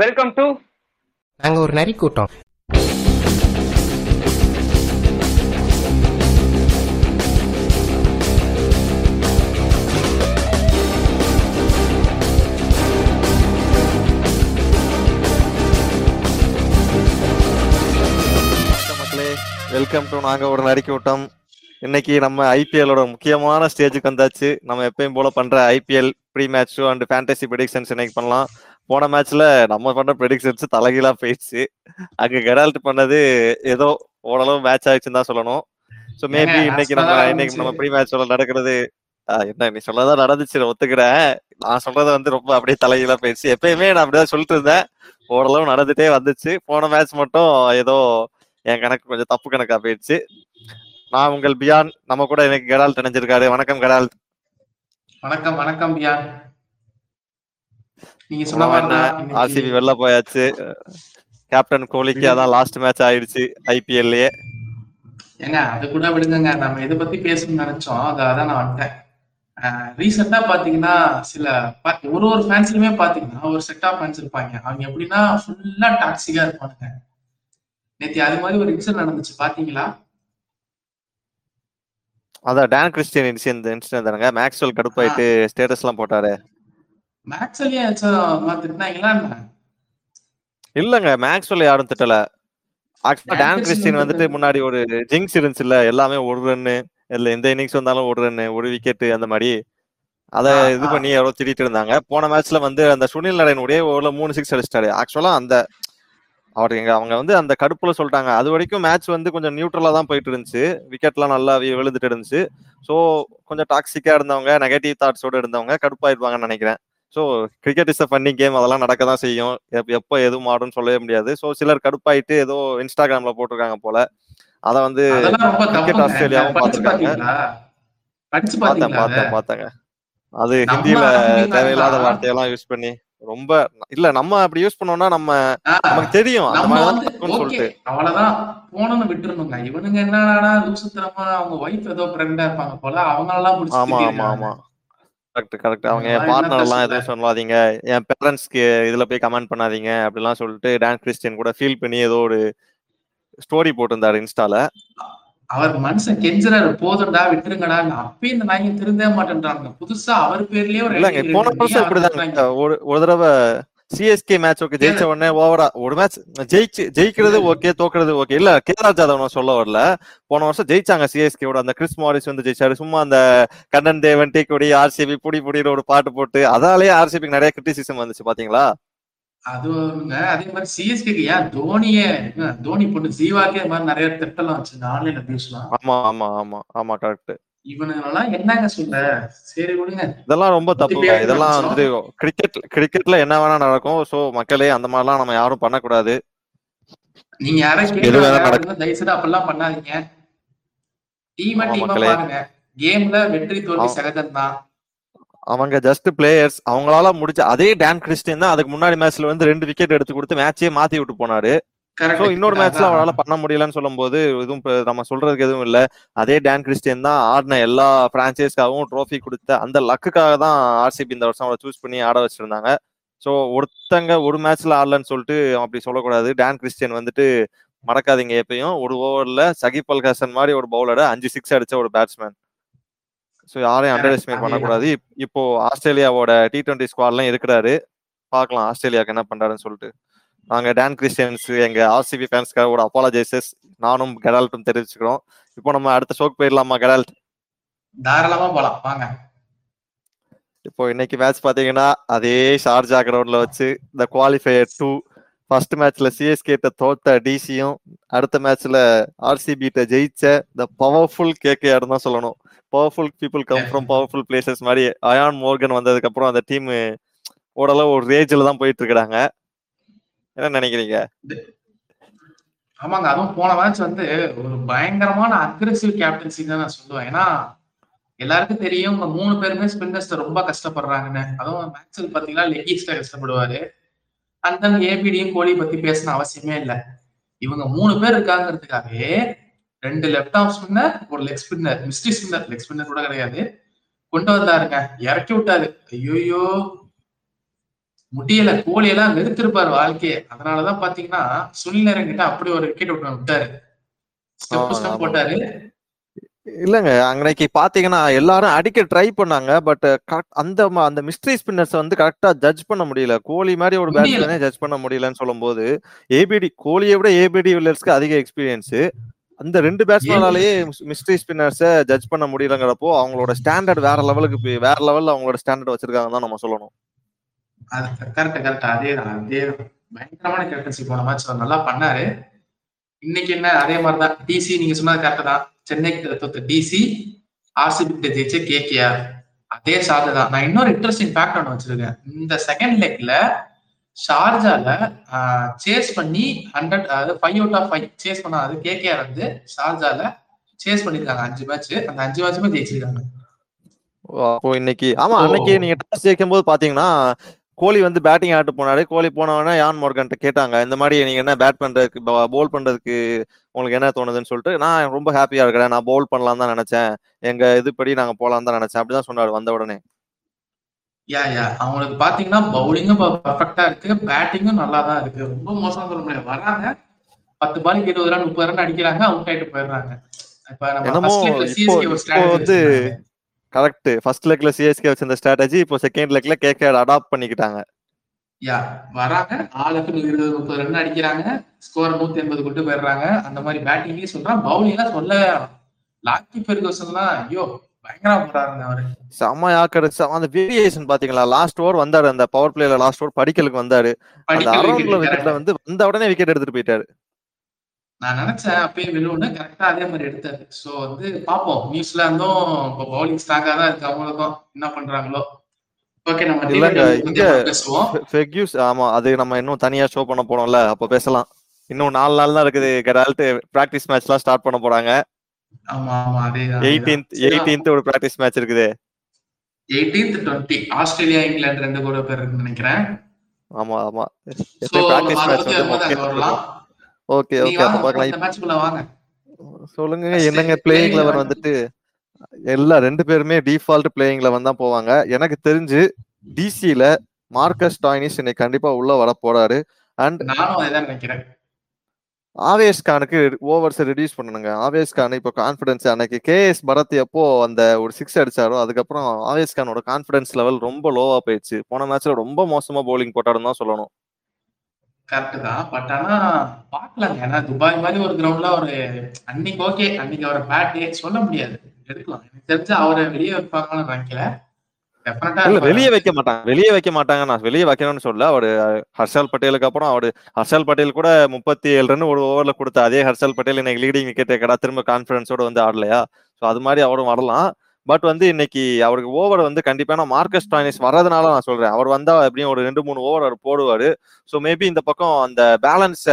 Welcome to நாங்க ஒரு நரி கூட்டம். வெல்கம் டு நாங்க ஒரு நரிக்கு விட்டோம் இன்னைக்கு நம்ம ஐபிஎல்லோட முக்கியமான ஸ்டேஜுக்கு வந்தாச்சு. நம்ம எப்பயும் போல பண்ற IPL pre match and fantasy predictions இன்னைக்கு பண்ணலாம். போன மேட்ச்ல நம்ம பண்ண ப்ரெடிக்ஷன்ஸ் தலைகீழா போயிடுச்சு. அங்க கெடால்ட் பண்ணது ஏதோ ஓரளவு மேட்ச் ஆயிடுச்சுன்னு தான் சொல்லணும். ஸோ மேபி இன்னைக்கு நம்ம இன்னைக்கு நம்ம. ப்ரீ மேட்ச்ல நடக்கிறது ஆஹ் என்ன நீ சொல்லதான் நடந்துச்சு ஒத்துக்கிறேன். நான் சொல்றது வந்து ரொம்ப அப்படியே தலைகீழா போயிடுச்சு. எப்பயுமே நான் அப்படிதான் சொல்லிட்டு இருந்தேன். ஓரளவு நடந்துட்டே வந்துச்சு. போன மேட்ச் மட்டும் ஏதோ என் கணக்கு கொஞ்சம் தப்பு கணக்கா போயிடுச்சு. நான் உங்கள் பியான் நம்ம கூட எனக்கு கெடால் இணைஞ்சிருக்காரு. வணக்கம் கெடால் வணக்கம் வணக்கம் பியா நீங்க சொன்ன மாதிரி ஆர்சிபி வெளில போயாச்சு. கேப்டன் கோலிக்கு அதான் லாஸ்ட் மேட்ச் ஆயிடுச்சு ஐபிஎல்லே ஏங்க அது கூட விடுங்க நம்ம எதை பத்தி பேசணும்னு நினைச்சோம். அது அதான் நான் வந்துட்டேன் ரீசெண்டா பாத்தீங்கன்னா சில ஒரு ஒரு ஃபேன்ஸ்லயுமே பாத்தீங்கன்னா ஒரு செட் ஆஃப் ஃபேன்ஸ் இருப்பாங்க. அவங்க எப்படின்னா ஃபுல்லா டாக்ஸிக்கா இருப்பானுங்க. நேத்தி அது மாதிரி ஒரு இன்சிடென்ட் நடந்துச்சு. பாத்தீங்களா? அதான் டான் கிறிஸ்டியன் இன்சிடென்ட் இன்சிடென்ட் தானுங்க. மேக்ஸ்வெல் கடுப்பாயிட்டு ஸ்டேட்டஸ் எல்லாம் போட்டாரு. மேக்ஸ்லயே திட்டினாங்களா என்ன இல்லங்க மேக்ஸ்வெல் யாரும் திட்டல. ஆக்சுவலா டான் வந்து வந்துட்டு முன்னாடி ஒரு ஜிங்ஸ் இருந்துச்சு இல்ல எல்லாமே ஒரு ரன்னு இல்ல எந்த இன்னிங்ஸ் வந்தாலும் ஒரு ரன்னு ஒரு விக்கெட் அந்த மாதிரி. அத இது. பண்ணி யாரோ திட்டிட்டு இருந்தாங்க. போன மேட்ச்ல வந்து அந்த சுனில் நரேன் ஒரே ஓவர்ல மூணு சிக்ஸ் அடிச்சிட்டாரு. ஆக்சுவலா அந்த அவர் எங்க அவங்க வந்து அந்த கடுப்புல சொல்லிட்டாங்க. அது வரைக்கும் மேட்ச் வந்து கொஞ்சம் நியூட்ரலா தான் போயிட்டு இருந்துச்சு. விக்கெட்லாம் நல்லா விழுந்துட்டு இருந்துச்சு. ஸோ கொஞ்சம் டாக்ஸிக்கா இருந்தவங்க நெகட்டிவ் தாட்ஸோட இருந்தவங்க கடுப்பாயிருப்பாங்கன்னு நினைக்கிறேன். So cricket is a funny game அதெல்லாம் நடக்க தான் செய்யும். எப்- எப்போ எதுவும் ஆடும்னு சொல்லவே முடியாது. ஸோ சிலர் கடுப்பாயிட்டு ஏதோ இன்ஸ்டாகிராம்ல போட்டிருக்காங்க போல. அதை வந்து கிரிக்கெட் ஆஸ்திரேலியாவும் பார்த்திருக்காங்க. பார்த்தேன்? பார்த்தேன் பார்த்தேங்க. அது ஹிந்தியில தேவையில்லாத. வார்த்தையெல்லாம் யூஸ் பண்ணி ரொம்ப இல்ல நம்ம அப்படி யூஸ் பண்ணோம்னா நம்ம நமக்கு தெரியும். அந்த மாதிரி சொல்லிட்டு. அவ்வளவுதான். போனோம்னு விட்டுறணுங்க. இவனுங்க என்னடா லூசுத்தனமா அவங்க ஒய்ஃப் ஏதோ ஃப்ரெண்டா இருப்பாங்க போல. அவங்க எல்லாம் ஆமா ஆமா. ஆமா. கரெக்ட் கரெக்ட் அவங்க பார்ட்னர் எல்லாம் எதுவும் சொல்லாதீங்க. என் பேரண்ட்ஸ்க்கு இதுல போய் கமெண்ட் பண்ணாதீங்க அப்படிலாம் சொல்லிட்டு டான் கிறிஸ்டியன் கூட ஃபீல் பண்ணி ஏதோ ஒரு ஸ்டோரி போட்டிருந்தாரு இன்ஸ்டால. அவர் மனுஷன் கெஞ்சுறாரு போதும்டா விட்டுருங்கடா. அப்பயும் இந்த நாய்ங்க திருந்தவே மாட்டேன்றாங்க. புதுசா அவர் பேர்லயே ஒரு போன வருஷம் திட்டுறாங்க. ஒரு ஒரு தடவை சிஎஸ்கே மேட்ச் ஓகே ஜெயிச்ச உடனே ஓவரா ஒரு மேட்ச் ஜெயிச்சு ஜெயிக்கிறது ஓகே தோக்குறது ஓகே இல்ல கேதார் ஜாதவ் நான் சொல்ல வரல. போன வருஷம் ஜெயிச்சாங்க சிஎஸ்கேவோட அந்த கிறிஸ் மாரிஸ் வந்து ஜெயிச்சாரு. சும்மா அந்த கண்ணன் தேவன் டீ கொடி ஆர்சிபி புடி புடின்னு ஒரு பாட்டு போட்டு அதாலேயே ஆர்சிபிக்கு நிறைய கிரிட்டிசிசம் வந்துச்சு பாத்தீங்களா? அது அதே மாதிரி சிஎஸ்கேக்கு ஏன் தோனியே தோனி பொண்ணு ஜீவாக்கே மாதிரி நிறைய திட்டலாம் வச்சு ஆன்லைன்ல பேசலாம் ஆமா ஆமா ஆமா ஆமா கரெக்ட் இதெல்லாம் ரொம்ப பேச இதெல்லாம். வந்து கிரிக்கெட் கிரிக்கெட்ல என்ன வேணா நடக்கும். சோ மக்களே அந்த மாதிரிலாம் நம்ம யாரும் பண்ணக்கூடாது. நீங்க யாரும் எது கேட்கறாங்க வேணா நடக்கும். அப்படின்னு தயவு செய்து அப்பெல்லாம் பண்ணாதீங்க. டீமா ஆமா டீமா மக்களே. பாருங்க. கேம்ல வெற்றி தோல்வி ஆமா. சகஜம் தான். அவங்க ஜஸ்ட் பிளேயர்ஸ் அவங்களால முடிச்ச அதே டான் கிறிஸ்டியன் தான். அதுக்கு முன்னாடி மேட்ச்ல வந்து ரெண்டு விக்கெட் எடுத்து கொடுத்து மேட்சே மாத்தி விட்டு போனாரு. இன்னொரு மேட்ச்ல அவரால பண்ண முடியலன்னு சொல்லும்போது எதுவும் நம்ம சொல்றதுக்கு எதுவும் இல்ல. அதே டான் கிறிஸ்டியன் தான் ஆடின எல்லா பிரான்ச்சைஸ்க்காகவும் ட்ரோஃபி கொடுத்த அந்த லக்குக்காக தான் ஆர்சிபி இந்த வருஷம் அவரை சூஸ் பண்ணி ஆட வச்சிருந்தாங்க. சோ ஒருத்தங்க ஒரு மேட்ச்ல ஆடலன்னு சொல்லிட்டு அப்படி சொல்லக்கூடாது. டான் கிறிஸ்டியன் வந்துட்டு மறக்காதீங்க எப்பயும். ஒரு ஓவர்ல சகிப் அல் ஹசன் மாதிரி ஒரு பவுலரை அஞ்சு சிக்ஸ் அடிச்ச ஒரு பேட்ஸ்மேன் ஸோ யாரையும் அண்டர் எஸ்டிமேட். பண்ணக்கூடாது. இப்- இப்போ ஆஸ்திரேலியாவோட டி டுவெண்ட்டி ஸ்குவாட்லாம் இருக்கிறாரு. பார்க்கலாம் ஆஸ்திரேலியாவுக்கு என்ன பண்றாருன்னு சொல்லிட்டு. நாங்க டான் கிறிஸ்டியன்ஸ் எங்க ஆர்சிபி ஃபேன்ஸ்க்காக அப்பாலஜைசஸ் நானும் கெடால்ட்டும் தெரிவிச்சுக்கிறோம். இப்போ நம்ம அடுத்த ஷோக்கு போயிடலாமா கெடால்ட் தாராளமா போலாம். வாங்க. இப்போ இன்னைக்கு மேட்ச் பாத்தீங்கன்னா அதே ஷார்ஜா கிரவுண்ட்ல வச்சு இந்த குவாலிஃபயர் டூ ஃபர்ஸ்ட் மேட்ச்ல சிஎஸ்கே தோத்த டிசியும் அடுத்த மேட்ச்ல ஆர்சிபி ஜெயிச்ச த பவர்ஃபுல் கேகேஆர் தான் சொல்லணும். Powerful people come from powerful places மாதிரி அயான் மோர்கன் வந்ததுக்கு அப்புறம் அந்த டீம் ஓரளவு ஒரு ரேஜ்ல தான் போயிட்டு இருக்கிறாங்க. என்ன நினைக்கிறீங்க? ஆமாங்க அதுவும் போன மேட்ச் வந்து ஒரு பயங்கரமான அக்ரெசிவ் கேப்டன்சி தான் நான் சொல்லுவேன். ஏன்னா எல்லாருக்கும் தெரியும் இந்த மூணு பேருமே ஸ்பின்னர்ஸ் ரொம்ப கஷ்டப்படுறாங்கன்னு. அதுவும் மேக்ஸில் பாத்தீங்கன்னா லெக்கிஸ்டர் கஷ்டப்படுவாரு. அண்ட் தென் ஏபிடியும் கோலி பத்தி பேசின அவசியமே இல்லை. இவங்க மூணு பேர் இருக்காங்கிறதுக்காகவே ரெண்டு லெப்ட் ஆஃப் ஸ்பின்னர் ஒரு leg spinner mystery spinner leg spinner கூட கிடையாது. கொண்டு வந்தாருங்க. இறக்கி விட்டாரு. ஐயோயோ. முடியல கோலி எல்லாம் வெறுத்திருப்பாரு வாழ்க்கையை. அதனாலதான் பாத்தீங்கன்னா சுனில் நேரம் கிட்ட அப்படி ஒரு விக்கெட் விட்டு விட்டாரு. ஸ்டெப். போட்டாரு. இல்லங்க அன்னைக்கு பாத்தீங்கன்னா எல்லாரும் அடிக்க ட்ரை பண்ணாங்க பட் அந்த அந்த மிஸ்ட்ரி ஸ்பின்னர்ஸ் வந்து கரெக்டா ஜட்ஜ் பண்ண முடியல. கோலி மாதிரி ஒரு. பேட்ஸ்மேனே ஜட்ஜ் பண்ண முடியலன்னு சொல்லும்போது ஏபிடி கோலியை விட ஏபிடி வில்லர்ஸ்க்கு அதிக எக்ஸ்பீரியன்ஸ் அந்த ரெண்டு பேட்ஸ்மேனாலேயே மிஸ்ட்ரி ஸ்பின்னர்ஸை ஜட்ஜ் பண்ண முடியலங்கிறப்போ அவங்களோட ஸ்டாண்டர்ட் வேற லெவலுக்கு வேற லெவல்ல அவங்களோட ஸ்டாண்டர்ட் வச்சிருக்காங்க தான் நம்ம சொல்லணும். அது கரெக்ட் கரெக்ட் அதே தான் அதே தான். பயங்கரமான கேப்டன்சி போன மேட்ச் நல்லா பண்ணாரு. இன்னைக்கு என்ன அதே மாதிரிதான். டிசி நீங்க சொன்னது கரெக்ட் தான். சென்னைக்கு தோத்த டிசி ஆர்சிபி கிட்ட ஜெயிச்ச கேகேஆர் அதே ஷார்ஜா தான். நான் இன்னொரு இன்ட்ரெஸ்டிங் ஃபேக்ட் ஒன்று வச்சிருக்கேன். இந்த செகண்ட் லெக்ல ஷார்ஜால சேஸ் பண்ணி ஹண்ட்ரட் அதாவது five out of five chase பண்ணாது கேகேஆர் வந்து ஷார்ஜால சேஸ் பண்ணிருக்காங்க அஞ்சு மேட்ச் அந்த அஞ்சு மேட்சுமே ஜெயிச்சிருக்காங்க. ஓ, அப்போ இன்னைக்கு ஆமா. அன்னைக்கு நீங்க டாஸ் ஜெயிக்கும் போது பாத்தீங்கன்னா கோலி வந்து பேட்டிங் ஆட்டு போனாரு. கோலி போனவொடனே யான் மோர்கன்ட்ட கேட்டாங்க இந்த மாதிரி நீங்க என்ன பேட் பண்றதுக்கு போல் பண்றதுக்கு உங்களுக்கு என்ன தோணுதுன்னு சொல்லிட்டு நான் ரொம்ப ஹாப்பியா இருக்கிறேன். நான் பவுல் பண்ணலாம் தான் நினைச்சேன். எங்க இதுபடி நாங்க போலாம் தான் நினைச்சேன். அப்படிதான் சொன்னாரு வந்த உடனே. யா யா. அவங்களுக்கு பாத்தீங்கன்னா பவுலிங்கும் பர்ஃபெக்டா இருக்கு. பேட்டிங்கும் நல்லா தான் இருக்கு. ரொம்ப மோசம் சொல்ல முடியாது. வராங்க. பத்து பாலுக்கு இருபது ரன் முப்பது ரன் அடிக்கிறாங்க. அவுட் ஆயிட்டு போயிடுறாங்க. இப்ப நம்ம வந்து. கரெக்ட். ஃபர்ஸ்ட் லெக்ல சிஎஸ்கே வச்சிருந்த ஸ்ட்ராட்டஜி இப்போ செகண்ட் லெக்ல கேகேஆர் அடாப்ட் பண்ணிக்கிட்டாங்க. யா வராங்க. ஆளுக்கு இருபது முப்பது ரன் அடிக்கிறாங்க. ஸ்கோர் நூத்தி எண்பது கொண்டு போயிடுறாங்க. அந்த மாதிரி பேட்டிங்லயும் சொல்றான் பவுலிங்லாம் சொல்ல லாக்கி பெர்கூசன்லாம் ஐயோ பயங்கரமா போறாருங்க அவரு. செம்மையா கிடைச்சா அந்த வேரியேஷன் பாத்தீங்களா? லாஸ்ட் ஓவர் வந்தாரு அந்த பவர் பிளேல லாஸ்ட் ஓவர் படிக்கலுக்கு வந்தாரு. அந்த அரௌண்ட்ல விக்கெட்ல. வந்து வந்த உடனே விக்கெட் எடுத்துட்டு போயிட்டாரு. நான் நினைச்சேன் அப்பயே விழுவுன்னு கரெக்டா அதே மாதிரி எடுத்தாரு. சோ வந்து பாப்போம் நியூசிலாந்தும் இப்போ பவுலிங் ஸ்ட்ராங்கா தான் இருக்கு. அவங்களுக்கும் என்ன பண்றாங்களோ. ஓகே நம்ம இல்லங்க, T20 பத்தி இங்க- அப்புறம் பேசுவோம் ஃபெக்யூஸ் ஆமா அது நம்ம இன்னும் தனியா ஷோ பண்ண போறோம்ல. அப்ப பேசலாம். இன்னும் நாலு நாள் தான் இருக்குது. கெடால்ட் பிராக்டிஸ் மேட்ச் எல்லாம் ஸ்டார்ட் பண்ண போறாங்க. ஆமா ஆமா அதேதான் எயிட்டீன்த் எயிட்டீன்த் ஒரு பிராக்டிஸ் மேட்ச் இருக்குது. எயிட்டீன்த் டுவெண்ட்டி ஆஸ்திரேலியா இங்கிலாந்து ரெண்டு கூட பேர் இருக்குன்னு நினைக்கிறேன். ஆமா ஆமா. சோ பிராக்டிஸ் அதை மேட்ச் ஓகே ஓகே. அப்ப பார்க்கலாம் சொல்லுங்க என்னங்க பிளேயிங் லெவன். வந்துட்டு. எல்லா ரெண்டு பேருமே டிஃபால்ட் பிளேயிங் லெவன் தான் போவாங்க. எனக்கு தெரிஞ்சு டிசில மார்க்கஸ் டாய்னிஸ் இன்னைக்கு கண்டிப்பா உள்ள வர போறாரு. அண்ட் நினைக்கிறேன். ஆவேஷ் கானுக்கு ஓவர்ஸ் ரெடியூஸ் பண்ணணுங்க. ஆவேஷ் கான் இப்போ கான்ஃபிடன்ஸ் அன்னைக்கு கேஎஸ் பரத் எப்போ அந்த ஒரு சிக்ஸ் அடிச்சாரோ அதுக்கப்புறம் ஆவேஷ் கானோட கான்ஃபிடன்ஸ் லெவல் ரொம்ப லோவா போயிடுச்சு. போன மேட்ச்ல ரொம்ப மோசமா பவுலிங் போட்டாருன்னு தான் சொல்லணும். கரெக்ட் தான். பட் ஆனா பாக்கலாங்க ஏன்னா துபாய் மாதிரி ஒரு கிரவுண்ட்ல ஒரு அன்னைக்கு ஓகே அன்னைக்கு அவரை பேட்டே சொல்ல முடியாது. எடுக்கலாம். எனக்கு தெரிஞ்சு அவரை வெளியே வைப்பாங்கன்னு நினைக்கல. வெளியே வைக்க மாட்டாங்க. வெளியே வைக்க மாட்டாங்க. நான் வெளியே வைக்கணும்னு சொல்ல அவரு ஹர்ஷல் பட்டேலுக்கு அப்புறம் அவரு ஹர்ஷல் பட்டேல் கூட முப்பத்தி ஏழு ரன் ஒரு ஓவர்ல கொடுத்த அதே ஹர்ஷல் பட்டேல் இன்னைக்கு லீடிங் விக்கெட் கடா திரும்ப கான்பிடன்ஸோட வந்து ஆடலையா? சோ அது மாதிரி அவரும் வரலாம். பட் வந்து இன்னைக்கு அவருக்கு ஓவர் வந்து கண்டிப்பான மார்க்கஸ் டாய்னிஸ் வர்றதுனால நான் சொல்றேன். அவர் வந்தா எப்படியும் ஒரு ரெண்டு மூணு ஓவர் அவர் போடுவாரு. ஸோ மேபி இந்த பக்கம் அந்த பேலன்ஸ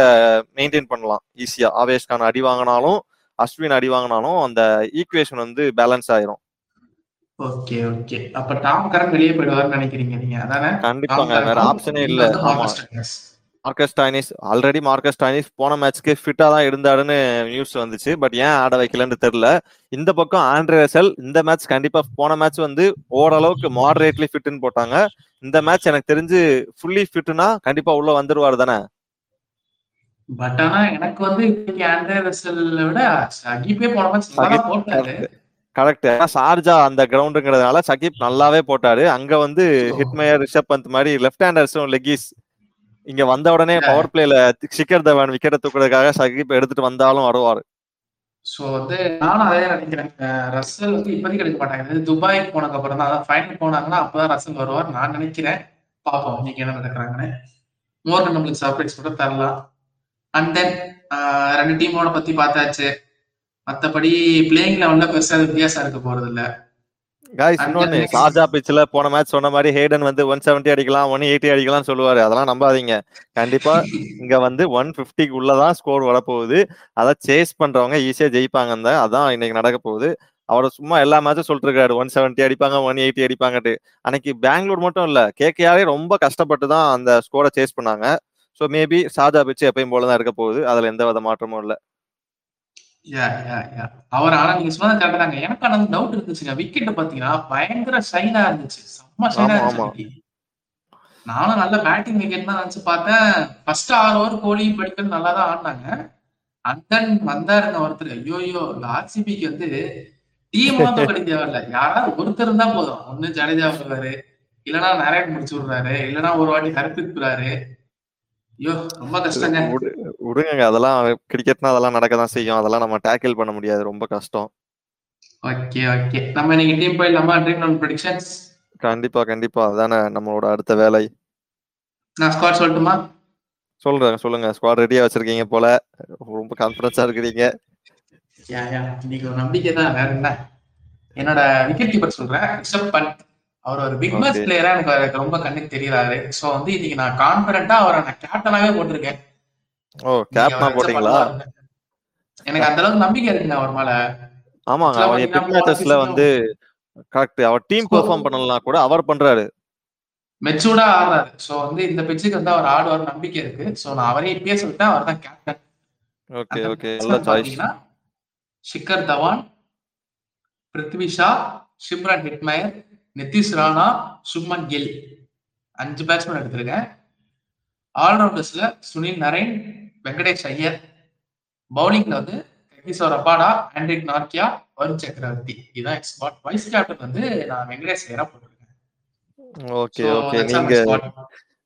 மெயின்டைன் பண்ணலாம் ஈஸியா ஆவேஷ் கான் அடி வாங்கினாலும் அஸ்வின் அடி வாங்கினாலும் அந்த ஈக்குவேஷன் வந்து பேலன்ஸ் ஆயிரும். ஓகே ஓகே அப்ப டாம் கரன் வெளியே போயிடுவாருன்னு நினைக்கிறீங்க நீங்க? அதானே? கண்டிப்பாங்க வேற ஆப்ஷனே இல்ல. ஆமா. Marcus Stoinis already Marcus Stoinis போன மேட்ச்க்கு ஃபிட்டா தான் இருந்தாருன்னு நியூஸ் வந்துச்சு. பட் ஏன் ஆட வைக்கலன்னு தெரியல. இந்த பக்கம் ஆண்ட்ரே ரசல் இந்த மேட்ச் கண்டிப்பா போன மேட்ச் வந்து ஓரளவுக்கு மாடரேட்லி ஃபிட்னு போட்டாங்க. இந்த மேட்ச் எனக்கு தெரிஞ்சு ஃபுல்லி ஃபிட்னா கண்டிப்பா உள்ள வந்துருவாரு தானே? பட் ஆனா எனக்கு வந்து இன்னைக்கு ஆண்ட்ரே ரசல் விட சகிப்பே போன மேட்ச் போட்டாரு. கரெக்ட் ஏன்னா ஷார்ஜா அந்த கிரவுண்டுங்கிறதுனால சகிப் நல்லாவே போட்டாரு. அங்க வந்து ஹிட்மேயர் ரிஷப் பந்த் மாதிரி லெஃப்ட் ஹேண்டர்ஸும் லெக்கிஸ் இங்க வந்த உடனே பவர் பிளேல சிக்கர் தவான் விக்கெட்டை தூக்குறதுக்காக சகிப் எடுத்துட்டு வந்தாலும் வருவாரு. சோ வந்து நானும் அதே நினைக்கிறேன். ரசல் வந்து இப்போதைக்கு எடுக்க மாட்டாங்க. இது துபாய் போனதுக்கு அப்புறம் தான். அதான் ஃபைனல் போனாங்கன்னா அப்பதான் ரசல் வருவார். நான் நினைக்கிறேன். பார்ப்போம். இன்னைக்கு என்ன நடக்கிறாங்கன்னு. மோர்கன் நம்மளுக்கு சர்ப்ரைஸ் கூட தரலாம். அண்ட் தென் ரெண்டு டீமோட பத்தி பார்த்தாச்சு. மத்தபடி பிளேயிங் லெவல்ல பெருசா வித்தியாசம் இருக்க போறது இல்ல காய்ஸ் இன்னொன்னு ஷார்ஜா பிச்சில் போன மேட்ச் சொன்ன மாதிரி ஹேடன் வந்து ஒன் செவன்ட்டி அடிக்கலாம் ஒன் எயிட்டி அடிக்கலாம் சொல்லுவாரு. அதெல்லாம் நம்பாதீங்க. கண்டிப்பா இங்க வந்து ஒன் பிப்டிக்கு உள்ளதான் ஸ்கோர் வரப்போகுது. அதை சேஸ் பண்றவங்க ஈஸியா ஜெயிப்பாங்க தான் அதான் இன்னைக்கு நடக்க போகுது. அவர் சும்மா எல்லா மேட்சும் சொல்லிட்டு இருக்காரு ஒன் செவன்ட்டி அடிப்பாங்க ஒன் எயிட்டி அடிப்பாங்கட்டு அன்னைக்கு பெங்களூர் மட்டும் இல்ல கேகேஆரே ரொம்ப கஷ்டப்பட்டு தான் அந்த ஸ்கோரை சேஸ் பண்ணாங்க. ஸோ மேபி ஷார்ஜா பிச்சு எப்பயும் போல தான் இருக்க போகுது. அதுல எந்த வித மாற்றமும் இல்ல. யா யா யா அவர் ஆனா நீங்க சொன்னது கரெக்ட் தாங்க. எனக்கு ஆனா டவுட் இருந்துச்சுங்க. விக்கெட் பாத்தீங்கன்னா பயங்கர ஷைனா இருந்துச்சு. செம்ம ஷைனா இருந்துச்சு. நானும் நல்ல பேட்டிங் விக்கெட் தான் நினைச்சு பார்த்தேன். ஃபர்ஸ்ட் ஆறு ஓவர் கோலி படிக்கல் நல்லா தான் ஆடினாங்க. அண்ட் தென் வந்தாருங்க ஒருத்தர். ஐயோ ஐயோ ஆர்சிபிக்கு வந்து டீம் மட்டும் கிடைக்க தேவையில்ல. யாராவது ஒருத்தர் இருந்தா போதும். ஒண்ணு ஜடேஜா வருவாரு இல்லனா நாராயண் முடிச்சு விடுறாரு. இல்லனா ஒரு வாட்டி ஹர்பிக்கிறாரு ஐயோ ரொம்ப கஷ்டங்க. விடுங்க அதெல்லாம் கிரிக்கெட்னா அதெல்லாம் நடக்க தான் செய்யும். அதெல்லாம் நம்ம டேக்கிள் பண்ண முடியாது. ரொம்ப கஷ்டம். Okay okay. நம்ம இன்னைக்கு டீம் போயிடலாமா ட்ரீம் நோன் ப்ரெடிக்ஷன்ஸ் கண்டிப்பா கண்டிப்பா. அதானே நம்மளோட அடுத்த வேலை. நான் ஸ்குவாட் சொல்லட்டுமா? சொல்றேன் சொல்லுங்க. ஸ்குவாட் ரெடியா வச்சிருக்கீங்க போல. ரொம்ப கான்பிடன்ஸா இருக்கிறீங்க. யா யா. இன்னைக்கு ஒரு நம்பிக்கை தான். வேற என்ன? என்னோட விக்கெட் கீப்பர் சொல்றேன். ரிஷப் பண்ட் அவர் ஒரு பிக் மேட்ச். பிளேயரா எனக்கு எனக்கு ரொம்ப கண்ணுக்கு தெரியறாரு. சோ வந்து இன்னைக்கு நான் கான்பிடண்டா அவரை நான் கேப்டனாவே போட்டிருக்கேன். ஓ கேப்னா போட்டீங்களா? எனக்கு அந்த அளவுக்கு நம்பிக்கை இருக்குங்க அவர் மேல. ஆமாங்க அவர் பிக் மேட்சஸ்ல வந்து கரெக்ட் அவர் டீம் பெர்ஃபார்ம் பண்ணலாம் கூட அவர் பண்றாரு. மெச்சூர்டா ஆடுறாரு. சோ வந்து இந்த பிச்சுக்கு வந்து அவர் ஆடுவார் நம்பிக்கை இருக்கு. சோ நான் அவரே இப்பயே சொல்லிட்டேன் அவர் தான் கேப்டன் ஓகே ஓகே நல்ல choice Shikhar Dhawan Prithvi Shaw Shimron Hetmyer Nitish Rana Shubman Gill. அஞ்சு பேட்ஸ்மேன் எடுத்திருக்கேன். ஆல்ரவுண்டர்ஸ்ல சுனில் நரேன் வெங்கடேஷ் ஐயர். பவுலிங்ல வந்து கிஷோர் அப்பாடா ஆண்ட்ரிக் நார்கியா வருண் சக்கரவர்த்தி. இதுதான் என் ஸ்பாட் வைஸ் கேப்டன் வந்து நான் வெங்கடேஷ் ஐயரா போட்டிருக்கேன். Okay okay. நீங்க.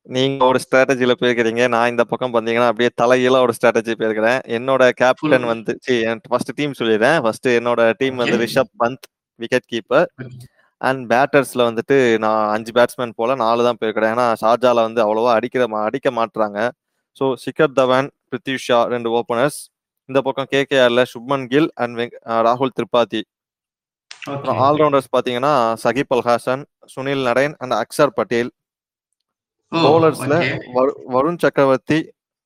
நீங்க ஒரு ஸ்ட்ராட்டஜில போயிருக்கிறீங்க. நான் இந்த பக்கம் பாத்தீங்கன்னா அப்படியே தலைகீழ ஒரு ஸ்ட்ராட்டஜி போயிருக்கிறேன். என்னோட கேப்டன். வந்து ஃபர்ஸ்ட் டீம் சொல்லிடுறேன். ஃபர்ஸ்ட் என்னோட டீம் வந்து. Rishabh Pant wicket keeper and பேட்டர்ஸ்ல வந்துட்டு நான் அஞ்சு பேட்ஸ்மேன் போல நாலு தான் போயிருக்கிறேன். ஏன்னா ஷார்ஜால வந்து அவ்வளவா அடிக்கிற மா- அடிக்க மாட்றாங்க. ஸோ சிக்கர் தவான் பிருத்வி ஷா ரெண்டு ஓப்பனர்ஸ். இந்த பக்கம் கேகேஆர்ல சுப்மன் கில் அண்ட் ராகுல் திரிபாதி. அப்புறம். ஆல்ரவுண்டர்ஸ் பாத்தீங்கன்னா சகிப் அல் ஹாசன் சுனில் நரேன் அண்ட் அக்ஷர் பட்டேல். பவுலர்ஸ்ல. வருண் சக்கரவர்த்தி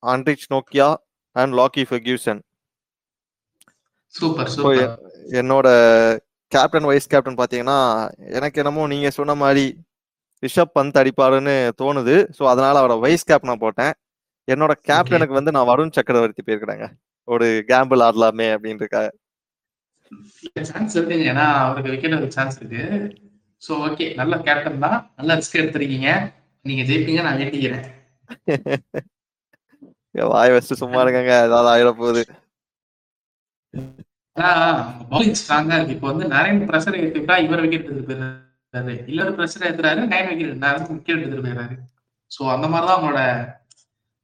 ஆண்ட்ரிச் நோக்கியா அண்ட் லாக்கி ஃபெர்கியூசன். சூப்பர் என்னோட கேப்டன் வைஸ் கேப்டன் பாத்தீங்கன்னா எனக்கு என்னமோ நீங்க சொன்ன மாதிரி ரிஷப் பந்த் அடிப்பாருன்னு தோணுது. ஸோ அதனால அவரை வைஸ் கேப்டனா போட்டேன். என்னோட கேப்டனுக்கு வந்து நான் வருண் சக்கரவர்த்தி போயிருக்கிறேங்க ஒரு கேம்பிள் ஆடலாமே அப்படின்றக்காக சான்ஸ் இருக்குங்க. ஏன்னா அவருக்கு விக்கெட் சான்ஸ் இருக்கு. சோ ஓகே நல்ல கேப்டன் தான். நல்ல ரிஸ்க் எடுத்திருக்கீங்க. நீங்க ஜெயிப்பீங்க நான் வேண்டிக்கிறேன் வாய் வச்சுட்டு சும்மா இருக்காங்க ஏதாவது ஆயிட போகுது பவுலிங் ஸ்ட்ராங்கா இருக்கு. இப்போ வந்து நிறைய ப்ரெஷர் ஏற்றிட்டா இவர் விக்கெட் எடுத்துட்டு போயிருக்காரு இல்ல ப்ரெஷர் ஏத்துறாரு நைன் விக்கெட் விக்கெட் எடுத்துட்டு போயிடுறாரு. சோ அந்த மாதிரிதான் அவங்களோட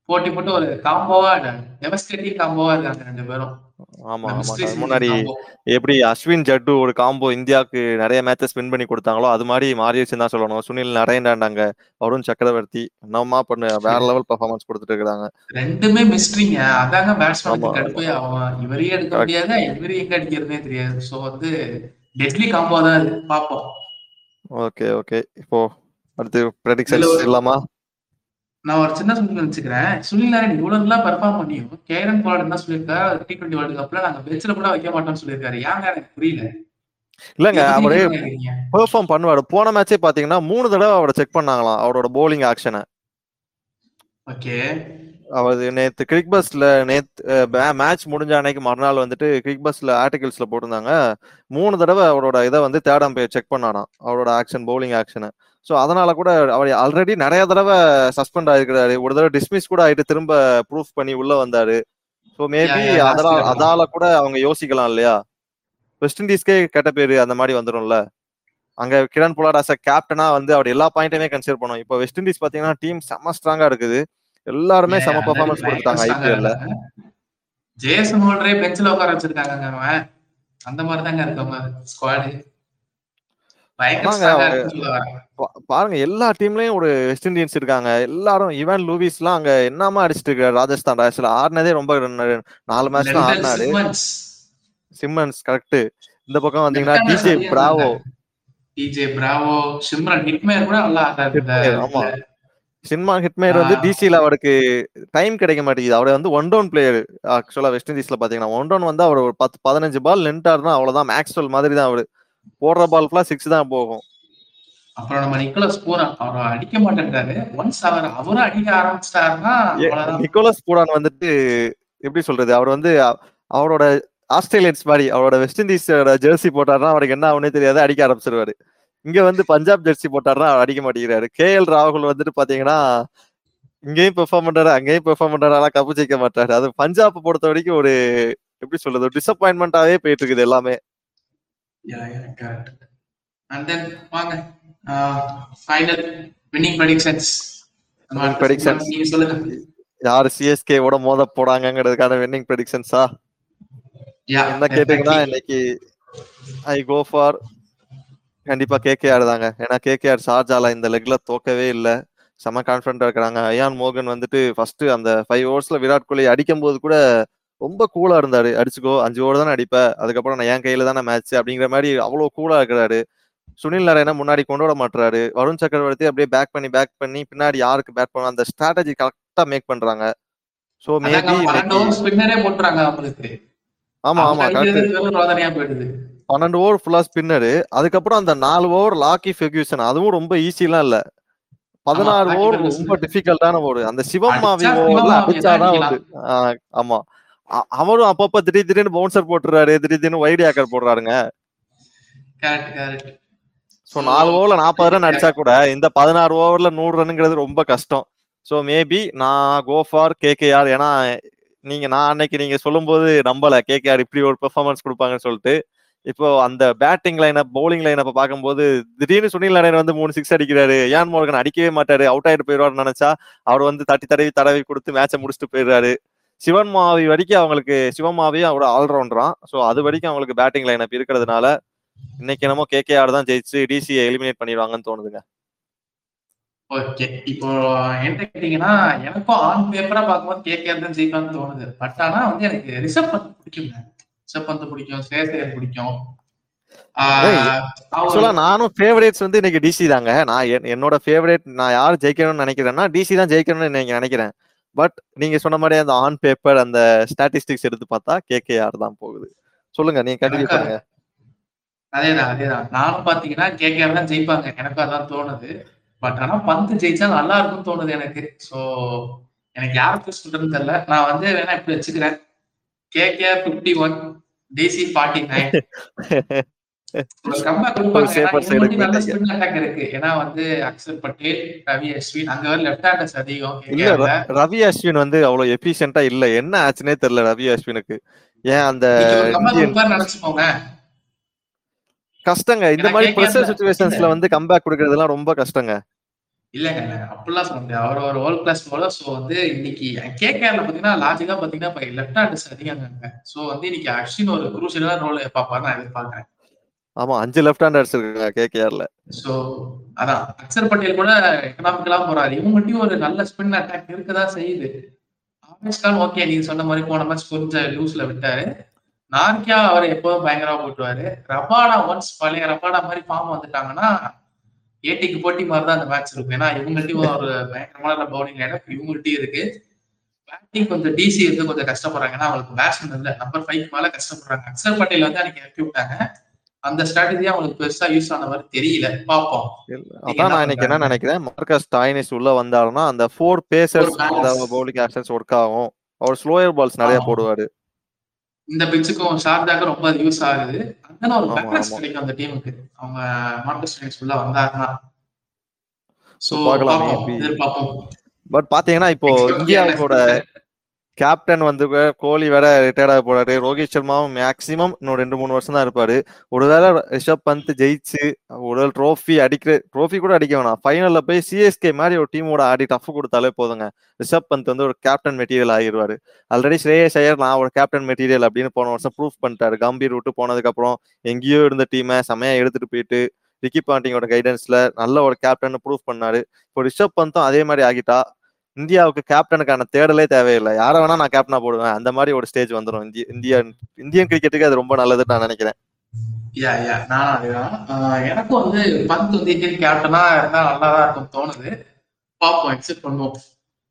போட்டி போட்டு ஒரு காம்போவா டெவஸ்டேட்டிவ் காம்போவா இருக்காங்க ரெண்டு பேரும். முன்னாடி. எப்படி அஸ்வின் ஜட்டு ஒரு காம்போ இந்தியாவுக்கு நிறைய மேட்சஸ் வின் பண்ணி கொடுத்தாங்களோ அது மாதிரி மாறிடுச்சுன்னு தான் சொல்லணும். சுனில் நரேண்டாண்டாங்க வருண் சக்கரவர்த்தி என்னமா பண்ணு வேற லெவல் பெர்ஃபார்மன்ஸ் கொடுத்துட்டு இருக்காங்க ரெண்டுமே மிஸ்ட்ரிங்க அதாங்க பேட்ஸ்மேனுக்கு ஆமா, கடுப்பே. ஆகும் இவரையே எடுக்க. முடியாது இவரையும் எங்க அடிக்கிறதுனே தெரியாது. சோ வந்து டெட்லி காம்போ தான் பாப்போம் ஓகே ஓகே இப்போ அடுத்து ப்ரெடிக்ஷன்ஸ் இல்லாமா நான் ஒரு சின்ன சொல்லி வச்சுக்கிறேன். சுனில் நாராயண் இவ்வளவு நல்லா பெர்ஃபார்ம் பண்ணியும் கேரன் போலாட் என்ன சொல்லியிருக்காரு டி டுவெண்ட்டி வேர்ல்டு கப்ல நாங்க பெஞ்சில கூட வைக்க மாட்டோம்னு சொல்லியிருக்காரு. ஏங்க எனக்கு புரியல? இல்லங்க அவரு? பெர்ஃபார்ம் பண்ணுவாரு. போன மேட்சே பாத்தீங்கன்னா மூணு தடவை அவரை செக் பண்ணாங்களாம் அவரோட bowling ஆக்ஷனை ஓகே. அவர் நேத்து கிரிக் பஸ்ல நேத்து மேட்ச் முடிஞ்ச அன்னைக்கு மறுநாள் வந்துட்டு கிரிக் பஸ்ல ஆர்டிகல்ஸ்ல போட்டிருந்தாங்க. மூணு தடவை அவரோட இதை வந்து தேர்ட் அம்பையர் செக் பண்ணாராம் அவரோட ஆக்ஷன் பவுலிங் ஆக்ஷனை ஸோ அதனால கூட அவர் ஆல்ரெடி நிறைய தடவை சஸ்பெண்ட் ஆயிருக்கிறாரு. ஒரு தடவை டிஸ்மிஸ் கூட ஆயிட்டு திரும்ப ப்ரூஃப் பண்ணி உள்ள வந்தாரு. ஸோ மேபி அதனால. அதால கூட அவங்க யோசிக்கலாம் இல்லையா? வெஸ்ட் இண்டீஸ்க்கே கெட்ட பேரு அந்த மாதிரி வந்துரும்ல. அங்க கிரண் பொலாட் அஸ் கேப்டனா வந்து அவர் எல்லா பாயிண்ட்டுமே கன்சிடர் பண்ணும். இப்போ வெஸ்ட் இண்டீஸ் பாத்தீங்கன்னா டீம் செம்ம ஸ்ட்ராங்கா இருக்குது. எல்லாருமே செம பெர்ஃபார்மன்ஸ் கொடுத்துட்டாங்க ஐபிஎல்ல ஜேசன் ஹோல்டரே பெஞ்சில உட்கார வச்சிருக்காங்க அவன். அந்த மாதிரி தாங்க இருக்காங்க ஸ்குவாடு பயங்கர பாருங்க எல்லா டீம்லயும் ஒரு வெஸ்ட் இண்டியன்ஸ் இருக்காங்க. எல்லாரும் ஈவன் லூவிஸ்லாம் அங்க என்னமா அடிச்சிட்டு இருக்காரு ராஜஸ்தான் ராயல்ஸ்ல ஆடினதே ரொம்ப நாலு மேட்ச் தான் ஆடினாரு. சிம்மன்ஸ். கரெக்ட் இந்த பக்கம் வந்தீங்கன்னா DJ Bravo. DJ Bravo Shimron Hetmyer கூட நல்லா ஆமா. சின்மா ஹிட்மேர் வந்து ஆ. டிசில அவருக்கு டைம் கிடைக்க மாட்டேங்குது. அவர் வந்து ஒன் டவுன் பிளேயர் ஆக்சுவலா வெஸ்ட் இண்டீஸ்ல பாத்தீங்கன்னா ஒன் டவுன் வந்து அவர் ஒரு பத்து பதினஞ்சு பால் நின்ட்டாருன்னா அவ்வளவுதான். மேக்ஸ்வெல் மாதிரி தான் அவரு. போடுற பால் ஃபுல்லா சிக்ஸ் தான் போகும். அப்புறம் நம்ம நிக்கோலஸ் பூரா அவர் அடிக்க மாட்டேன்றாரு. ஒன்ஸ் அவர் அவரும் அடிக்க ஆரம்பிச்சிட்டாருன்னா நிக்கோலஸ் பூடான் வந்துட்டு எப்படி சொல்றது அவர் வந்து அவரோட ஆஸ்திரேலியன்ஸ் மாதிரி அவரோட வெஸ்ட் இண்டீஸ் ஜெர்சி போட்டாருன்னா அவருக்கு என்ன ஆகுனே தெரியாது அடிக்க ஆரம்பிச்சிருவாரு. இங்க வந்து பஞ்சாப் ஜெர்சி போட்டாருன்னா அவர் அடிக்க மாட்டேங்கிறாரு. கே எல் ராகுல் வந்துட்டு பாத்தீங்கன்னா இங்கேயும் பெர்ஃபார்ம் பண்றாரு அங்கேயும் பெர்ஃபார்ம் பண்றாரு ஆனா கப்பு ஜெயிக்க மாட்டாரு. அது பஞ்சாப் பொறுத்த வரைக்கும் ஒரு எப்படி சொல்றது ஒரு டிசப்பாயின்மெண்டாவே போயிட்டு இருக்குது எல்லாமே. And then வாங்க. Final winning predictions Winning predictions. நீங்க சொல்லுங்க. யாரு சிஎஸ்கே ஓட மோத போடாங்கிறதுக்கான வின்னிங் ப்ரெடிக்ஷன்ஸா என்ன கேட்டீங்கன்னா. இன்னைக்கு ஐ கோ ஃபார் கண்டிப்பா கேகேஆர் தாங்க. ஏன்னா கேகேஆர் ஷார்ஜால இந்த லெக்ல தோக்கவே இல்ல. செம கான்பிடண்டா இருக்கிறாங்க. அயான் மோகன் வந்துட்டு ஃபர்ஸ்ட் அந்த ஃபைவ் ஓவர்ஸ்ல விராட் கோலி அடிக்கும் போது கூட ரொம்ப கூலா இருந்தாரு. அடிச்சுக்கோ அஞ்சு ஓவர் தானே அடிப்ப. அதுக்கப்புறம் நான் என் கையில தானே மேட்ச் அப்படிங்கிற மாதிரி அவ்வளவு கூலா இருக்கிறாரு. சுனில் நாராயணா முன்னாடி கொண்டு வர மாட்டாரு வருண் சக்கரவர்த்தி அப்படியே பேக் பண்ணி பேக் பண்ணி பின்னாடி யாருக்கு பேட் பண்ண அந்த ஸ்ட்ராட்டஜி கரெக்டா மேக் பண்றாங்க. சோ மேபி ஆமா ஆமா பன்னெண்டு ஓவர் ஃபுல்லா ஸ்பின்னரு அதுக்கப்புறம் அந்த நாலு ஓவர் லாக்கி ஃபெர்கியூசன் அதுவும் ரொம்ப ஈஸிலாம் இல்ல. பதினாறு ஓவர். ரொம்ப டிஃபிகல்ட்டான ஓவர். அந்த சிவம் மாவி அடிச்சா ஓவர்ல அடிச்சாதான் தான் உண்டு ஆமா. அவரும் அப்பப்ப திடீர் திடீர்னு பவுன்சர் போட்டுறாரு திடீர் திடீர்னு வைட் ஏக்கர் போடுறாருங்க. கரெக்ட் கரெக்ட் சோ நாலு ஓவர்ல நாற்பது ரன் அடிச்சா கூட இந்த பதினாறு ஓவர்ல நூறு ரன்ங்கிறது ரொம்ப கஷ்டம். சோ மேபி நான் கோ ஃபார் கேகேஆர் ஏன்னா நீங்க நான் அன்னைக்கு நீங்க சொல்லும்போது நம்பல. கேகேஆர் இப்படி ஒரு பெர்ஃபார்மன்ஸ் கொடுப்பாங்கன்னு சொல்லிட்டு. இப்போ அந்த பேட்டிங் லைனப் பவுலிங் லைனப்ப பார்க்கும்போது திடீர்னு சுனில் நாராயண் வந்து மூணு சிக்ஸ் அடிக்கிறாரு. ஏன் மோர்கன் அடிக்கவே மாட்டாரு? அவுட் ஆயிட்டு போயிடுவாருன்னு நினைச்சா அவர் வந்து தட்டி தடவி தடவி கொடுத்து மேட்சை முடிச்சுட்டு போயிடுறாரு. சிவன் மாவி வரைக்கும் அவங்களுக்கு சிவன் மாவியும் அவரோட ஆல்ரவுண்டரான் ஸோ அது வரைக்கும் அவங்களுக்கு பேட்டிங் லைனப் இருக்கிறதுனால இன்னைக்கு என்னமோ கேகேஆர் தான் ஜெயிச்சு டிசியை எலிமினேட் பண்ணிடுவாங்கன்னு தோணுதுங்க. ஓகே இப்போ என்ன கேட்டீங்கன்னா எனக்கும் ஆன் பேப்பரா பார்க்கும்போது கேகேஆர் தான் ஜெயிக்கலாம்னு தோணுது. பட் ஆனா வந்து எனக்கு ரிஷப் பந்த் பிடிக்குங்க. ரிஷப் பந்த் பிடிக்கும் ஸ்ரேயர் பிடிக்கும். நானும் ஃபேவரேட்ஸ் வந்து இன்னைக்கு டிசி தாங்க. நான் என்- என்னோட ஃபேவரேட் நான் யார் ஜெயிக்கணும்னு நினைக்கிறேன்னா டிசி தான் ஜெயிக்கணும்னு இன்னைக்கு நினைக்கிறேன். பட் நீங்க சொன்ன மாதிரி அந்த ஆன் பேப்பர் அந்த ஸ்டாட்டிஸ்டிக்ஸ் எடுத்து பார்த்தா கேகேஆர் தான் போகுது. சொல்லுங்க நீங்க கண்டினியூ பண்ணுங்க. அதேதான் அதேதான். நானும் பாத்தீங்கன்னா கேகேஆர் தான் ஜெயிப்பாங்க. எனக்கும் அதான் தோணுது. பட் ஆனா பந்து ஜெயிச்சா நல்லா இருக்கும்னு தோணுது எனக்கு. சோ எனக்கு யார் சூஸ் பண்றதுன்னு தெரியல. நான் வந்து வேணா இப்படி வச்சுக்கிறேன். KKR fifty one DC forty nine Ravi Ashwin வந்து அவ்வளவு எஃபிஷியன்ட்டா இல்ல. என்ன ஆச்சுன்னே தெரியல ரவி அஸ்வினுக்கு. ஏன் அந்த நினைச்சுக்கோங்க கஷ்டங்க. இந்த மாதிரி ப்ரெஷர் சுச்சுவேஷன்ஸ்ல வந்து கம்பேக் கொடுக்கறதுலாம் ரொம்ப கஷ்டங்க. இல்லங்க அப்படிலாம் சொல்ல முடியாது. அவர் ஒரு வேர்ல்ட் கிளாஸ் போல சோ வந்து இன்னைக்கு கேகேஆர்ல பாத்தீங்கன்னா லாஜிக்கா பாத்தீங்கன்னா இப்ப லெஃப்ட் ஹேண்டர்ஸ் அதிகங்க சோ வந்து இன்னைக்கு அஸ்வின் ஒரு குரூசியலான ரோல் பாப்பாரு நான் எதிர்பார்க்கறேன். ஆமா அஞ்சு லெஃப்ட் ஹேண்டர்ஸ் இருக்காங்க கேகேஆர்ல. சோ அதான். அக்ஷர் பட்டேல் கூட எக்கனாமிக்கலா போறாரு. இவங்ககிட்டயும் ஒரு நல்ல ஸ்பின் அட்டாக் இருக்கதான் செய்யுது. கான் ஓகே நீங்க சொன்ன மாதிரி போன மேட்ச் கொஞ்சம் லூஸ்ல விட்டாரு. நார்கியா அவர் எப்போதும் பயங்கரமா போட்டுவாரு ரபாடா ஒன்ஸ் பழைய ரபாடா மாதிரி ஃபார்ம் வந்துட்டாங்கன்னா ஏடிக்கு போட்டி மாதிரி தான் அந்த மேட்ச் இருக்கும். ஏன்னா இவங்கள்ட்டையும் ஒரு பயங்கரமான பவுலிங் லைனப் இவங்கள்ட்டையும் இருக்கு. பேட்டிங் கொஞ்சம் டிசி வந்து கொஞ்சம் கஷ்டப்படுறாங்க. ஏன்னா அவங்களுக்கு பேட்ஸ்மேன் இல்ல. நம்பர் ஃபைவ் மேல கஷ்டப்படுறாங்க. அக்ஷர் பட்டேல் வந்து அன்னைக்கு இறக்கி விட்டாங்க. அந்த ஸ்ட்ராட்டஜி அவங்களுக்கு பெருசா யூஸ் ஆன மாதிரி தெரியல. பாப்போம் அதான் நான் இன்னைக்கு என்ன? நினைக்கிறேன்? மார்க்கஸ் டாய்னிஸ் உள்ள வந்தாருன்னா அந்த four pacers bowling actions work ஆகும். அவர் ஸ்லோயர் பால்ஸ் நிறைய. போடுவாரு. இந்த பிச்சுக்கும் ஷார்ஜாக்கும் ரொம்ப யூஸ் ஆகுது அந்த ஒரு ஆமா. கிடைக்கும் அந்த டீமுக்கு அவங்க மார்க்கஸ் டாய்னிஸ் உள்ள வந்தாருன்னா சோ பார்க்கலாம். எதிர்பார்ப்போம் பட் பாத்தீங்கன்னா இப்போ இந்தியாவோட. கேப்டன் வந்து கோலி வேற ரிட்டையர்ட் ஆக போறாரு. ரோஹித் சர்மாவும் மேக்சிமம் இன்னும் ரெண்டு மூணு வருஷம் தான் இருப்பாரு. ஒருவேளை ரிஷப் பந்த் ஜெயிச்சு ஒரு ட்ரோஃபி அடிக்கிற ட்ரோஃபி கூட அடிக்க வேணாம். ஃபைனல்ல போய் சிஎஸ்கே மாதிரி ஒரு டீமோட ஆடி டஃப் கொடுத்தாலே போதுங்க. ரிஷப் பந்த் வந்து ஒரு கேப்டன் மெட்டீரியல் ஆகிடுவாரு ஆல்ரெடி ஸ்ரேயஸ் ஐயர் நான் ஒரு கேப்டன் மெட்டீரியல் அப்படின்னு போன வருஷம் ப்ரூஃப் பண்ணிட்டாரு. கம்பீர் விட்டு போனதுக்கு அப்புறம் எங்கேயோ இருந்த டீமை செமையா எடுத்துட்டு போயிட்டு ரிக்கி பாண்டிங்கோட கைடன்ஸ்ல நல்ல ஒரு கேப்டன் ப்ரூஃப் பண்ணாரு. இப்போ ரிஷப் பந்தும் அதே மாதிரி ஆகிட்டா இந்தியாவுக்கு கேப்டனுக்கான தேடலே தேவையில்லை. யாரை வேணா நான் கேப்டனா போடுவேன். அந்த மாதிரி ஒரு ஸ்டேஜ் வந்துடும் இந்திய இந்தியன் இந்தியன் கிரிக்கெட்டுக்கு அது ரொம்ப நல்லதுன்னு நான் நினைக்கிறேன். யா யா நானும் அதேதான் எனக்கும் வந்து பந்த் வந்து இந்தியன் கேப்டனா இருந்தா நல்லா தான் இருக்கும் தோணுது. பாப்போம் எக்ஸெப்ட் பண்ணுவோம்.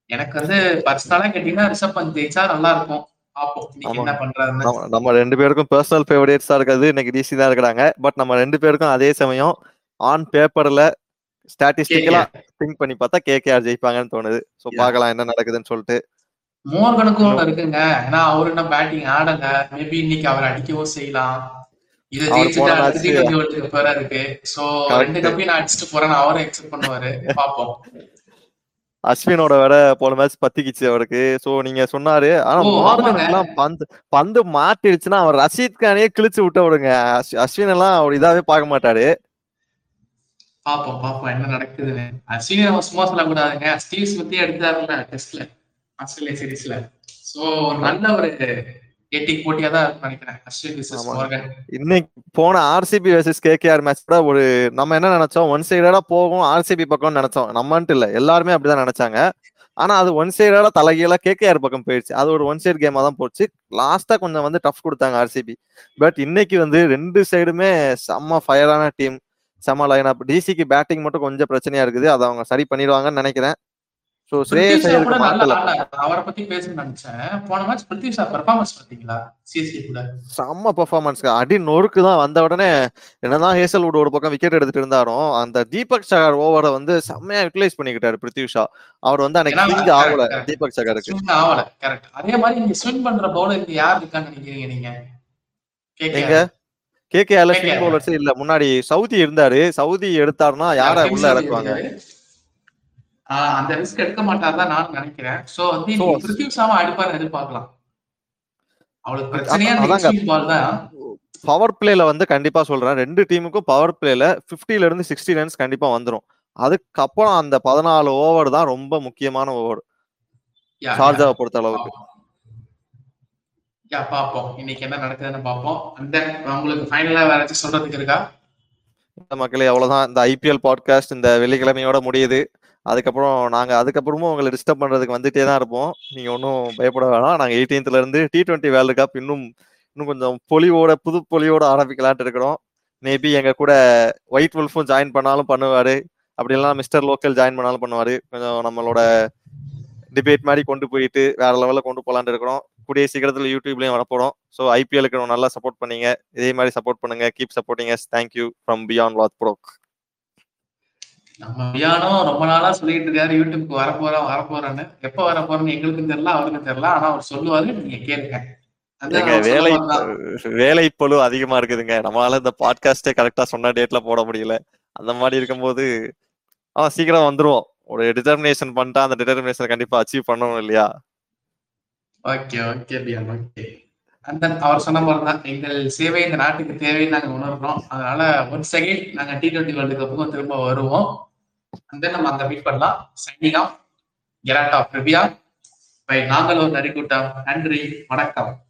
எனக்கு வந்து பர்சனலா கேட்டீங்கன்னா ரிஷப் பந்த் ஜெயிச்சா நல்லா இருக்கும். நம்ம ரெண்டு பேருக்கும் பர்சனல் ஃபேவரேட்ஸா இருக்கிறது இன்னைக்கு டிசி தான் இருக்கிறாங்க. பட் நம்ம ரெண்டு பேருக்கும் அதே சமயம் ஆன் பேப்பர்ல ஸ்டாட்டிஸ்டிக்கலா திங்க் பண்ணி பார்த்தா கேகேஆர் ஜெயிப்பாங்கன்னு தோணுது. சோ. பார்க்கலாம் என்ன நடக்குதுன்னு சொல்லிட்டு. மோர்கனுக்கும் ஒண்ணு இருக்குங்க. ஏன்னா அவரு என்ன பேட்டிங் ஆடல. மேபி இன்னைக்கு அவர் அடிக்கவும் செய்யலாம். இதை ஜெயிச்சுட்டு அடுத்த match- T twenty world cup வேற இருக்கு சோ. ரெண்டு கப்பையும் நான் அடிச்சுட்டு போறேன்னு அவரும் எக்ஸெப்ட் பண்ணுவாரு. பாப்போம் அஸ்வினோட விட போன மேட்ச் பத்திக்கிச்சு அவருக்கு. சோ நீங்க சொன்னாரு. ஆனா. எல்லாம் பந்து பந்து மாட்டிடுச்சுன்னா அவர் ரஷீத் கானே கிழிச்சு விட்ட விடுங்க அஸ்- அஸ்வின் எல்லாம் அவர் இதாவே பார்க்க மாட்டாரு. பாப்போம் பாப்போம் என்ன நடக்குதுன்னு. அஸ்வினி நம்ம சும்மா சொல்லக்கூடாதுங்க ஸ்டீவ் ஸ்மித்தே எடுத்தாருல டெஸ்ட்ல ஆஸ்திரேலியா சீரீஸ்ல சோ நல்ல ஒரு ஏட்டிங் போட்டியா தான் நினைக்கிறேன். அஸ்வின் இன்னைக்கு போன ஆர்சிபி வர்சஸ் கேகேஆர் மேட்ச் கூட ஒரு நம்ம என்ன நினைச்சோம்? ஒன் சைடடா போகும் ஆர்சிபி பக்கம்னு நினைச்சோம். நம்மன்ட்டு இல்ல. எல்லாருமே அப்படிதான் நினைச்சாங்க. ஆனா அது ஒன் சைடடா தலைகீழா கேகேஆர் பக்கம் போயிடுச்சு. அது ஒரு ஒன் சைடு கேமா தான் போச்சு. லாஸ்டா கொஞ்சம் வந்து டஃப் கொடுத்தாங்க ஆர்சிபி பட் இன்னைக்கு வந்து ரெண்டு சைடுமே செம்ம ஃபயரான டீம் செம்ம லைன் அப் டிசிக்கு பேட்டிங் மட்டும் கொஞ்சம் பிரச்சனையா இருக்குது. அதை அவங்க சரி பண்ணிடுவாங்கன்னு நினைக்கிறேன். ஸோ ஸ்ரேயஸ் ஐயருக்கு மாத்தல. அவரை பத்தி பேசணும்னு நினைச்சேன். போன மேட்ச் பிருத்திவி ஷா பெர்ஃபார்மன்ஸ் பாத்தீங்களா சிஎஸ்கே கூட. செம்ம பெர்ஃபார்மன்ஸ் அடி நொறுக்கு தான் வந்த உடனே என்னதான் ஹேசல்வுட் ஒரு பக்கம் விக்கெட் எடுத்துட்டு இருந்தாலும் அந்த தீபக் சகர் ஓவரை வந்து செம்மையா யூட்டிலைஸ் பண்ணிக்கிட்டாரு பிருத்திவி ஷா அவர் வந்து அன்னைக்கு கிளிங் ஆகல. தீபக் சகருக்கு. ஆகல. கரெக்ட் அதே மாதிரி இங்க ஸ்விங் பண்ற பவுலர் யார் இருக்கான்னு நினைக்கிறீங்க நீங்க? எங்க கேகே கேகேஆர்ல KKR. ஸ்விங் பவுலர்ஸ் இல்ல முன்னாடி சவுதி இருந்தாரு. சவுதி எடுத்தாருன்னா யார உள்ள இறக்குவாங்க? அந்த ரிஸ்க் எடுக்க மாட்டார் நானும் நினைக்கிறேன். சோ வந்து பிருத்திவி ஷாவை அடிப்பாரு எதிர்பார்க்கலாம். அவளுக்கு பிரச்சனையா பவர் பிளேல வந்து கண்டிப்பா சொல்றேன். ரெண்டு டீமுக்கும் பவர் பிளேல 50 இருந்து சிக்ஸ்டி ரன்ஸ் கண்டிப்பா வந்துரும். அதுக்கப்புறம் அந்த பதினாலு ஓவர் தான் ரொம்ப முக்கியமான ஓவர் யா, ஷார்ஜாவை பொறுத்த அளவுக்கு. யா. பார்ப்போம் இன்னைக்கு என்ன நடக்குதுன்னு பாப்போம். தென் உங்களுக்கு ஃபைனலா வேற ஏதாச்சும் சொல்றதுக்கு இருக்கா? இந்த மக்களே அவ்வளவுதான். இந்த ஐபிஎல் பாட்காஸ்ட் இந்த வெள்ளிக்கிழமையோட முடியுது. அதுக்கப்புறம் நாங்கள் அதுக்கப்புறமும் உங்களை டிஸ்டர்ப் பண்ணுறதுக்கு வந்துட்டே தான் இருப்போம். நீங்கள் ஒன்றும் பயப்பட வேணாம். நாங்கள் எயிட்டீன்த்ல இருந்து டி டுவெண்ட்டி வேர்ல்டு கப் இன்னும் இன்னும் கொஞ்சம் பொலிவோட புது பொலிவோட ஆரம்பிக்கலான்ட்டு இருக்கிறோம். மேபி எங்கள் கூட ஒயிட் வுல்ஃபும் ஜாயின் பண்ணாலும் பண்ணுவார். அப்படி இல்லைனா மிஸ்டர் லோக்கல் ஜாயின் பண்ணாலும் பண்ணுவார். கொஞ்சம் நம்மளோட டிபேட் மாதிரி கொண்டு போயிட்டு வேற லெவலில் கொண்டு போகலான்ட்டு இருக்கிறோம். கூடிய சீக்கிரத்துல யூடியூப்லயும் வரப்போறோம். ஸோ ஐபிஎலுக்கு நல்லா சப்போர்ட் பண்ணீங்க. இதே மாதிரி சப்போர்ட் பண்ணுங்க. Keep supporting yes thank you from beyond வாத் ப்ரோக் நம்ம வியானோ ரொம்ப நாளா சொல்லிட்டு இருக்காரு. யூடியூப்க்கு வரப்போறோம் வரப்போறேன்னு எப்ப வரப்போறேன்னு எங்களுக்கும் தெரியல அவருக்கும் தெரியல. ஆனா அவர் சொல்லுவாரு நீங்க கேளுங்க. வேலை. வேலை பளு அதிகமா இருக்குதுங்க. நம்மளால இந்த பாட்காஸ்டே கரெக்டா சொன்ன டேட்ல போட முடியல. அந்த மாதிரி இருக்கும்போது ஆ சீக்கிரம் வந்துருவோம். ஒரு டிட்டர்மினேஷன் பண்ணிட்டா அந்த டிட்டர்மினேஷன் கண்டிப்பா அச்சீவ் பண்ணணும் இல்லையா? ஓகே ஓகே பியான் ஓகே அந்த அவர் சொன்ன மாதிரி தான் எங்கள் சேவை இந்த நாட்டுக்கு தேவைன்னு நாங்கள் உணர்றோம். அதனால ஒன் செகண்ட் நாங்கள் டி டுவெண்ட்டி வேர்ல்டு கப்புக்கும் திரும்ப வருவோம். அந்த நம்ம அந்த மீட் பண்ணலாம். Signing off Geralt of Rivia by நாங்கள் ஒரு நரிக்கூட்டம். நன்றி வணக்கம்.